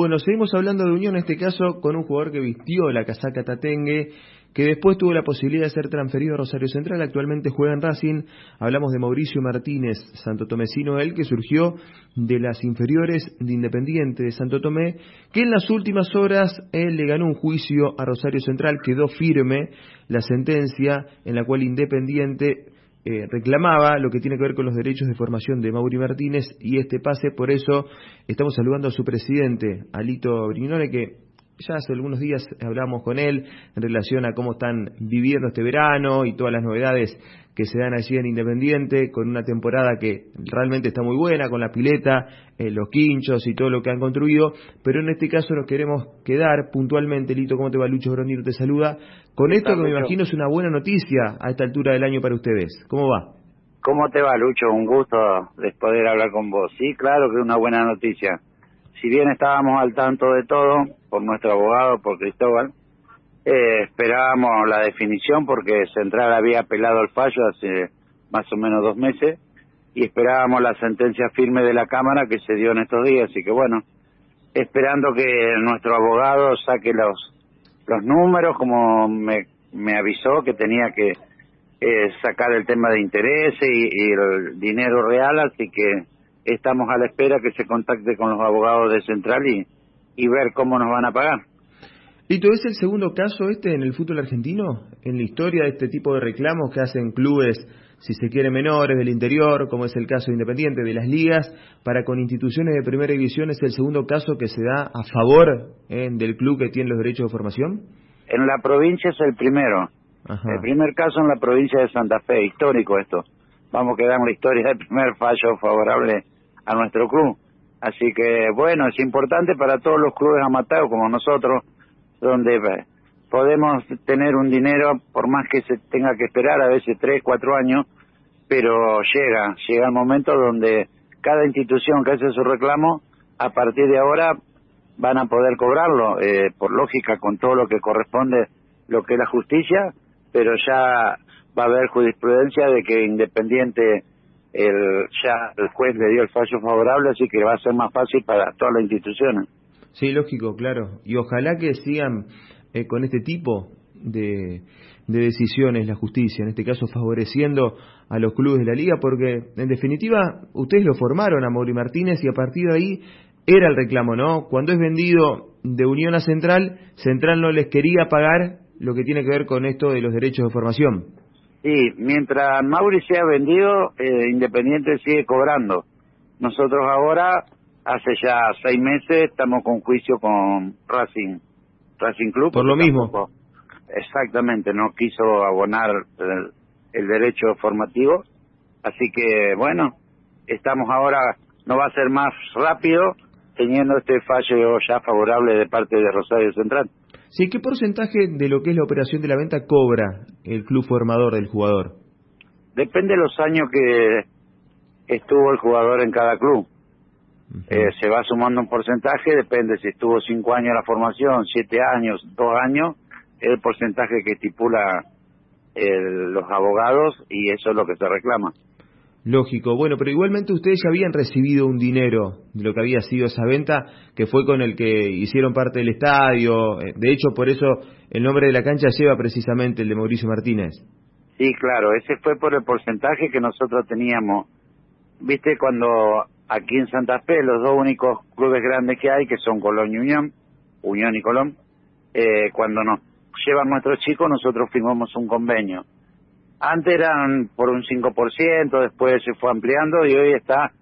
Bueno, seguimos hablando de Unión, en este caso con un jugador que vistió la casaca Tatengue, que después tuvo la posibilidad de ser transferido a Rosario Central, actualmente juega en Racing. Hablamos de Mauricio Martínez, Santo Tomecino, él que surgió de las inferiores de Independiente de Santo Tomé, que en las últimas horas él le ganó un juicio a Rosario Central, quedó firme la sentencia en la cual Independiente eh, reclamaba lo que tiene que ver con los derechos de formación de Mauri Martínez y este pase, por eso estamos saludando a su presidente, Alito Brignone, que ya hace algunos días hablamos con él en relación a cómo están viviendo este verano y todas las novedades que se dan allí en Independiente, con una temporada que realmente está muy buena, con la pileta, eh, los quinchos y todo lo que han construido, pero en este caso nos queremos quedar puntualmente, Lito, ¿cómo te va Lucho Gronir? Te saluda, con esto que me imagino es una buena noticia a esta altura del año para ustedes. ¿Cómo va? ¿Cómo te va, Lucho? Un gusto de poder hablar con vos. Sí, claro que es una buena noticia. Si bien estábamos al tanto de todo, por nuestro abogado, por Cristóbal, eh, esperábamos la definición porque Central había apelado el fallo hace más o menos dos meses y esperábamos la sentencia firme de la Cámara que se dio en estos días. Así que bueno, esperando que nuestro abogado saque los, los números como me, me avisó que tenía que eh, sacar el tema de interés y, el dinero real, así que estamos a la espera que se contacte con los abogados de Central y, y ver cómo nos van a pagar. Lito, ¿es el segundo caso este en el fútbol argentino? En la historia de este tipo de reclamos que hacen clubes, si se quiere, menores del interior, como es el caso de Independiente, de las ligas, para con instituciones de primera división, ¿es el segundo caso que se da a favor eh, del club que tiene los derechos de formación? En la provincia es el primero. El primer caso en la provincia de Santa Fe, histórico esto. Vamos a quedar en la historia del primer fallo favorable a nuestro club. Así que, bueno, es importante para todos los clubes amateurs como nosotros, donde eh, podemos tener un dinero, por más que se tenga que esperar a veces tres, cuatro años, pero llega, llega el momento donde cada institución que hace su reclamo, a partir de ahora van a poder cobrarlo, eh, por lógica, con todo lo que corresponde, lo que es la justicia, pero ya va a haber jurisprudencia de que independiente el ya el juez le dio el fallo favorable, así que va a ser más fácil para todas las instituciones. Sí, lógico, claro. Y ojalá que sigan eh, con este tipo de, decisiones la justicia, en este caso favoreciendo a los clubes de la liga, porque en definitiva ustedes lo formaron a Mauri Martínez y a partir de ahí era el reclamo, ¿no? Cuando es vendido de Unión a Central, Central no les quería pagar lo que tiene que ver con esto de los derechos de formación. Sí, mientras Mauri sea vendido, eh, Independiente sigue cobrando. Nosotros ahora hace ya seis meses estamos con juicio con Racing, Racing Club. Por lo mismo. exactamente, no quiso abonar el, derecho formativo. Así que, bueno, estamos ahora, no va a ser más rápido teniendo este fallo ya favorable de parte de Rosario Central. Sí, ¿qué porcentaje de lo que es la operación de la venta cobra el club formador del jugador? Depende de los años que estuvo el jugador en cada club. Eh, se va sumando un porcentaje, depende si estuvo cinco años en la formación, siete años, dos años, es el porcentaje que estipula los abogados y eso es lo que se reclama. Lógico, bueno, pero igualmente ustedes ya habían recibido un dinero de lo que había sido esa venta, que fue con el que hicieron parte del estadio, eh, de hecho por eso el nombre de la cancha lleva precisamente el de Mauricio Martínez. Sí, claro, ese fue por el porcentaje que nosotros teníamos. Viste, cuando aquí en Santa Fe los dos únicos clubes grandes que hay, que son Colón y Unión, Unión y Colón, eh, cuando nos llevan nuestros chicos nosotros firmamos un convenio. Antes eran por un 5%, después se fue ampliando y hoy está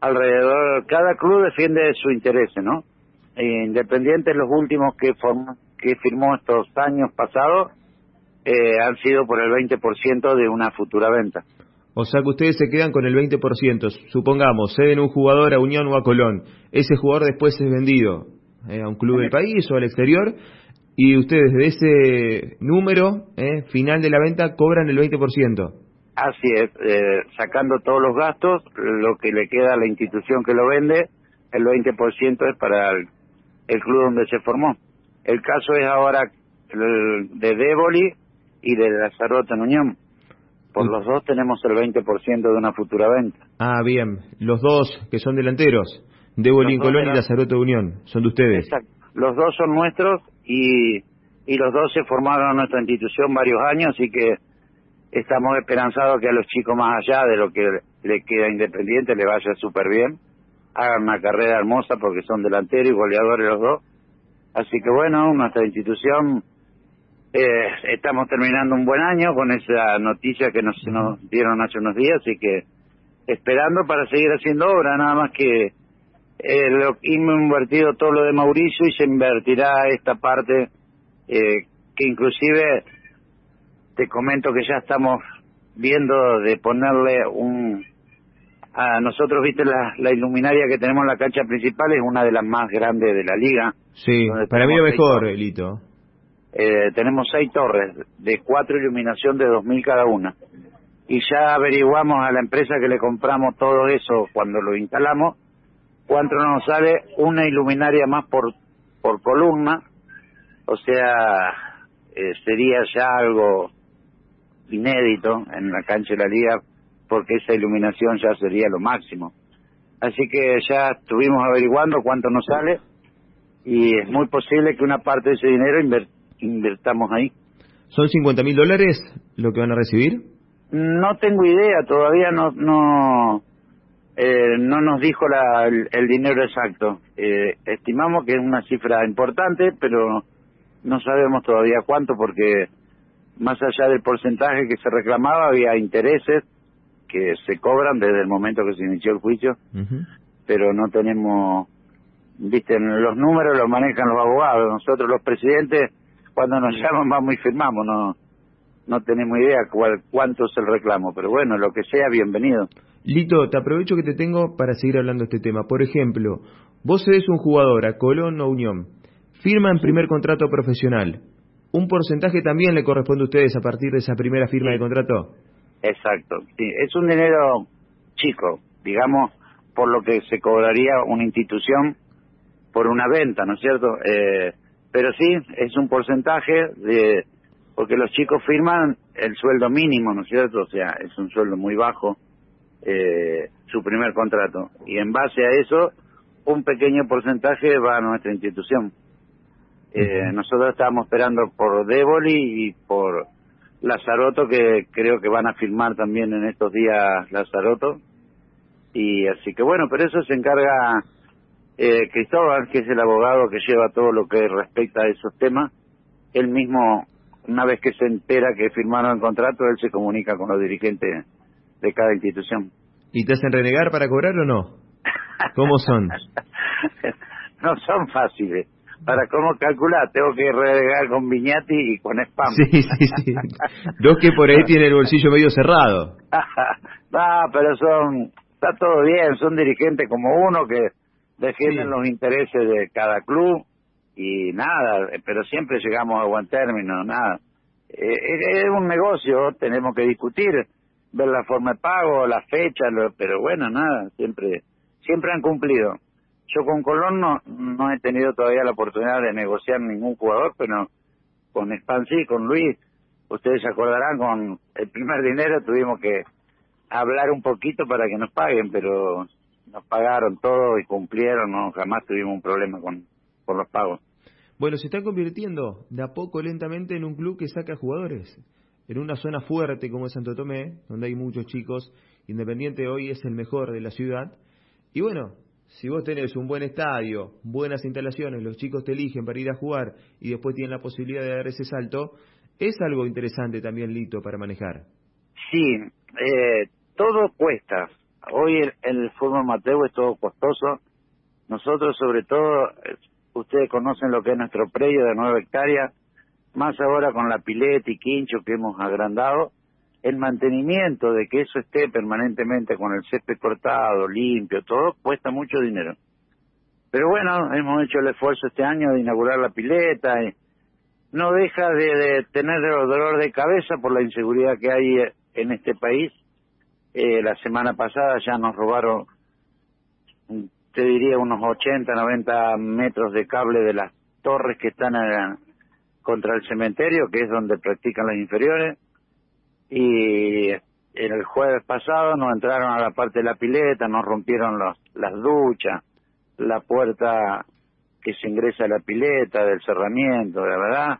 alrededor, cada club defiende su interés, ¿no? Independiente, los últimos que, que firmó estos años pasados eh, han sido por el 20% de una futura venta. O sea que ustedes se quedan con el 20%. Supongamos, ceden un jugador a Unión o a Colón. Ese jugador después es vendido eh, a un club del país o al exterior. Y ustedes de ese número eh, final de la venta cobran el 20%. Así es, eh, sacando todos los gastos, lo que le queda a la institución que lo vende, el 20% es para el, club donde se formó. El caso es ahora de Déboli y de Lazarote en Unión. Por los dos tenemos el 20% de una futura venta. Ah, bien. Los dos que son delanteros. De Bolín Colón y Lazaroto Unión, son de ustedes. Exacto. Los dos son nuestros y, y los dos se formaron en nuestra institución varios años, así que estamos esperanzados que a los chicos más allá de lo que le queda independiente le vaya súper bien, hagan una carrera hermosa porque son delanteros y goleadores los dos. Así que bueno, nuestra institución eh, estamos terminando un buen año con esa noticia que nos, nos dieron hace unos días, así que esperando para seguir haciendo obra, nada más que eh, lo, hemos invertido todo lo de Mauricio y se invertirá esta parte eh, que inclusive te comento que ya estamos viendo de ponerle un a nosotros viste la, la iluminaria que tenemos en la cancha principal es una de las más grandes de la liga. Sí para mí lo mejor Elito eh, tenemos seis torres de cuatro iluminación de dos mil cada una. Y ya averiguamos a la empresa que le compramos todo eso cuando lo instalamos, cuánto nos sale una iluminaria más por, por columna. O sea, eh, sería ya algo inédito en la cancha porque esa iluminación ya sería lo máximo. Así que ya estuvimos averiguando cuánto nos sale y es muy posible que una parte de ese dinero invertamos ahí. ¿Son 50 mil dólares lo que van a recibir? No tengo idea, todavía no no eh, no nos dijo la, el, dinero exacto. Eh, estimamos que es una cifra importante, pero no sabemos todavía cuánto porque más allá del porcentaje que se reclamaba había intereses que se cobran desde el momento que se inició el juicio, pero no tenemos, viste, los números los manejan los abogados, nosotros los presidentes cuando nos llaman vamos y firmamos, no no tenemos idea cuál, cuánto es el reclamo, pero bueno, lo que sea, bienvenido. Lito, te aprovecho que te tengo para seguir hablando de este tema. Por ejemplo, vos eres un jugador a Colón o Unión, firma en primer contrato profesional. ¿Un porcentaje también le corresponde a ustedes a partir de esa primera firma de contrato? Exacto, sí, es un dinero chico, digamos, por lo que se cobraría una institución por una venta, ¿no es cierto? Eh, pero sí, es un porcentaje de, porque los chicos firman el sueldo mínimo, ¿no es cierto? O sea, es un sueldo muy bajo, eh, su primer contrato. Y en base a eso, un pequeño porcentaje va a nuestra institución. Eh, nosotros estamos esperando por Déboli y por Lazaroto, que creo que van a firmar también en estos días Lazaroto. Y así que bueno, pero eso se encarga eh, Cristóbal, que es el abogado que lleva todo lo que respecta a esos temas, él mismo, una vez que se entera que firmaron el contrato, él se comunica con los dirigentes de cada institución. ¿Y te hacen renegar para cobrar o no? ¿Cómo son? no son fáciles. Para cómo calcular, tengo que renegar con Viñati y con Spam. Sí, sí, sí. Dos que por ahí tienen el bolsillo medio cerrado. no, pero son, está todo bien, son dirigentes como uno que defienden los intereses de cada club y nada, pero siempre llegamos a buen término, nada. Eh, es, un negocio, tenemos que discutir, ver la forma de pago, la fecha, pero bueno, nada, siempre siempre han cumplido. Yo con Colón no, no he tenido todavía la oportunidad de negociar ningún jugador, pero con Span con Luis, ustedes se acordarán, con el primer dinero tuvimos que hablar un poquito para que nos paguen, pero nos pagaron todo y cumplieron, no jamás tuvimos un problema con, con los pagos. Bueno, se está convirtiendo de a poco lentamente en un club que saca jugadores. En una zona fuerte como es Santo Tomé, donde hay muchos chicos, Independiente hoy es el mejor de la ciudad. Y bueno, si vos tenés un buen estadio, buenas instalaciones, los chicos te eligen para ir a jugar y después tienen la posibilidad de dar ese salto, es algo interesante también, Lito, para manejar. Sí, eh, todo cuesta, hoy el, el fútbol Mateo es todo costoso. Nosotros, sobre todo, eh, ustedes conocen lo que es nuestro predio de nueve hectáreas, más ahora con la pileta y quincho que hemos agrandado, el mantenimiento de que eso esté permanentemente con el césped cortado, limpio, todo, cuesta mucho dinero. Pero bueno, hemos hecho el esfuerzo este año de inaugurar la pileta y no deja de, de tener dolor de cabeza por la inseguridad que hay en este país eh, la semana pasada ya nos robaron, te diría, unos 80, 90 metros de cable de las torres que están contra el cementerio, que es donde practican las inferiores. Y el jueves pasado nos entraron a la parte de la pileta, nos rompieron los, las duchas. la puerta que se ingresa a la pileta, del cerramiento, la verdad,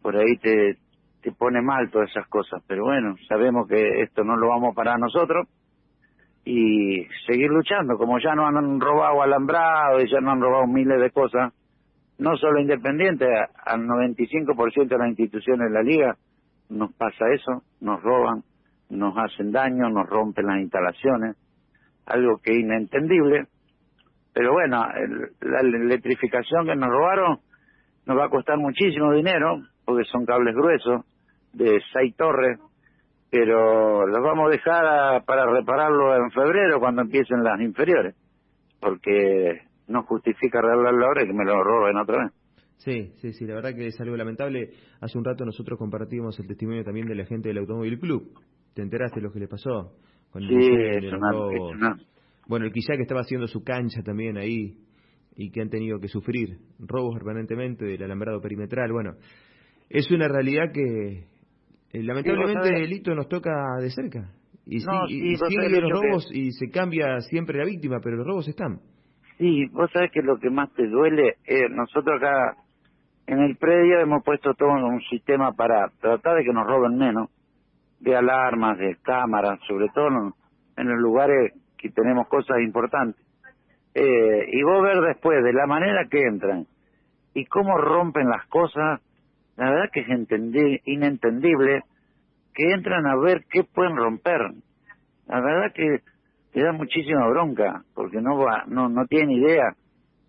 por ahí te, te pone mal todas esas cosas, pero bueno, sabemos que esto no lo vamos para nosotros y seguir luchando, como ya nos han robado alambrado y ya nos han robado miles de cosas, no solo Independiente, al 95% de las instituciones de la liga nos pasa eso, nos roban, nos hacen daño, nos rompen las instalaciones, algo que es inentendible pero bueno, la electrificación que nos robaron nos va a costar muchísimo dinero, porque son cables gruesos de seis torres, pero los vamos a dejar para repararlo en febrero cuando empiecen las inferiores, porque no justifica arreglarlo ahora y que me lo roben otra vez. Sí, sí, sí, la verdad que es algo lamentable. Hace un rato nosotros compartimos el testimonio también de la gente del Automóvil Club. ¿Te enteraste de lo que le pasó? Con sí, es una, bueno, el quizá que estaba haciendo su cancha también ahí y que han tenido que sufrir robos permanentemente del alambrado perimetral. Bueno, es una realidad que eh, lamentablemente el delito nos toca de cerca. Y, sí, siguen los robos y se cambia siempre la víctima, pero los robos están. Sí, vos sabés que lo que más te duele, eh, nosotros acá en el predio hemos puesto todo un sistema para tratar de que nos roben menos, de alarmas, de cámaras, sobre todo en los lugares que tenemos cosas importantes. Eh, y vos ver después de la manera que entran y cómo rompen las cosas, la verdad que es inentendible que entran a ver qué pueden romper. La verdad que te da muchísima bronca, porque no va, no, no tiene idea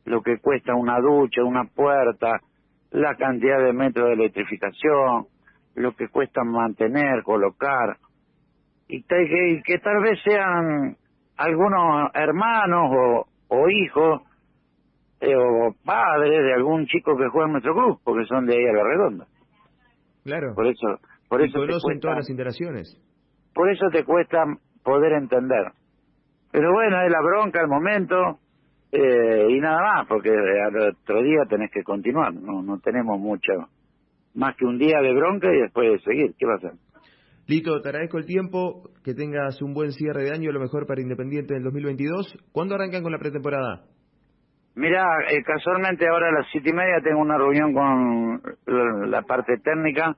lo que cuesta una ducha, una puerta, la cantidad de metros de electrificación, lo que cuesta mantener, colocar, y que, que tal vez sean algunos hermanos o, o hijos eh, o padres de algún chico que juega en nuestro club, porque son de ahí a la redonda. Claro. Por eso, por eso conocen todas las interacciones. Por eso te cuesta poder entender. Pero bueno, es la bronca al momento eh, y nada más, porque al otro día tenés que continuar. No, no tenemos mucho más que un día de bronca y después de seguir. ¿Qué va a hacer? Lito, te agradezco el tiempo, que tengas un buen cierre de año, lo mejor para Independiente en 2022. ¿Cuándo arrancan con la pretemporada? Mira, eh, casualmente ahora a las siete y media tengo una reunión con la, parte técnica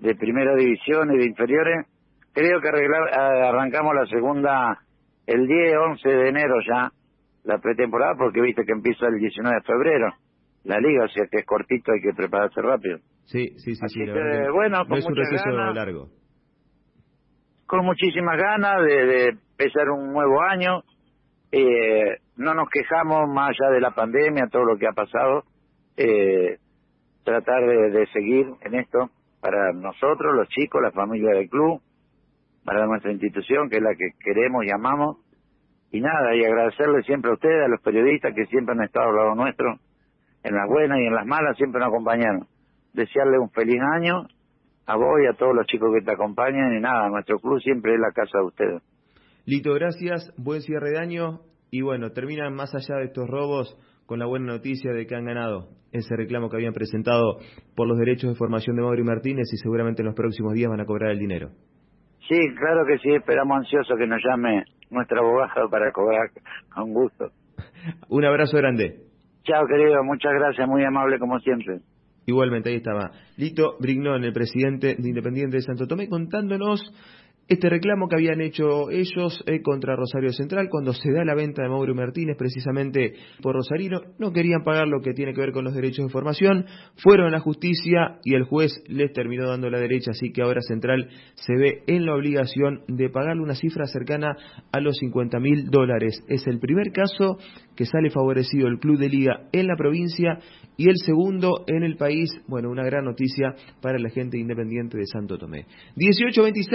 de primera división y de inferiores. Creo que arreglar, eh, arrancamos la segunda el 10, 11 de enero ya, la pretemporada, porque viste que empieza el 19 de febrero la liga, o sea que es cortito, hay que prepararse rápido. Sí, sí, sí. sí bueno, con es un receso largo con muchísimas ganas de, empezar un nuevo año. Eh, no nos quejamos más allá de la pandemia, todo lo que ha pasado. Eh, tratar de, seguir en esto para nosotros, los chicos, la familia del club, para nuestra institución, que es la que queremos y amamos. Y nada, y agradecerle siempre a ustedes, a los periodistas que siempre han estado al lado nuestro, en las buenas y en las malas, siempre nos acompañaron. Desearle un feliz año a vos y a todos los chicos que te acompañan y nada, nuestro club siempre es la casa de ustedes. Lito, gracias, buen cierre de año y bueno, terminan más allá de estos robos con la buena noticia de que han ganado ese reclamo que habían presentado por los derechos de formación de Mauri Martínez y seguramente en los próximos días van a cobrar el dinero. Sí, claro que sí, esperamos ansioso que nos llame nuestro abogado para cobrar con gusto. Un abrazo grande. Chao, querido, muchas gracias, muy amable como siempre. Igualmente, ahí estaba Lito Brignón, el presidente de Independiente de Santo Tomé, contándonos este reclamo que habían hecho ellos eh, contra Rosario Central cuando se da la venta de Mauro Martínez precisamente por Rosarino, no querían pagar lo que tiene que ver con los derechos de formación, fueron a la justicia y el juez les terminó dando la derecha, así que ahora Central se ve en la obligación de pagarle una cifra cercana a los 50 mil dólares. Es el primer caso que sale favorecido el club de liga en la provincia y el segundo en el país. Bueno, una gran noticia para la gente independiente de Santo Tomé. 18-26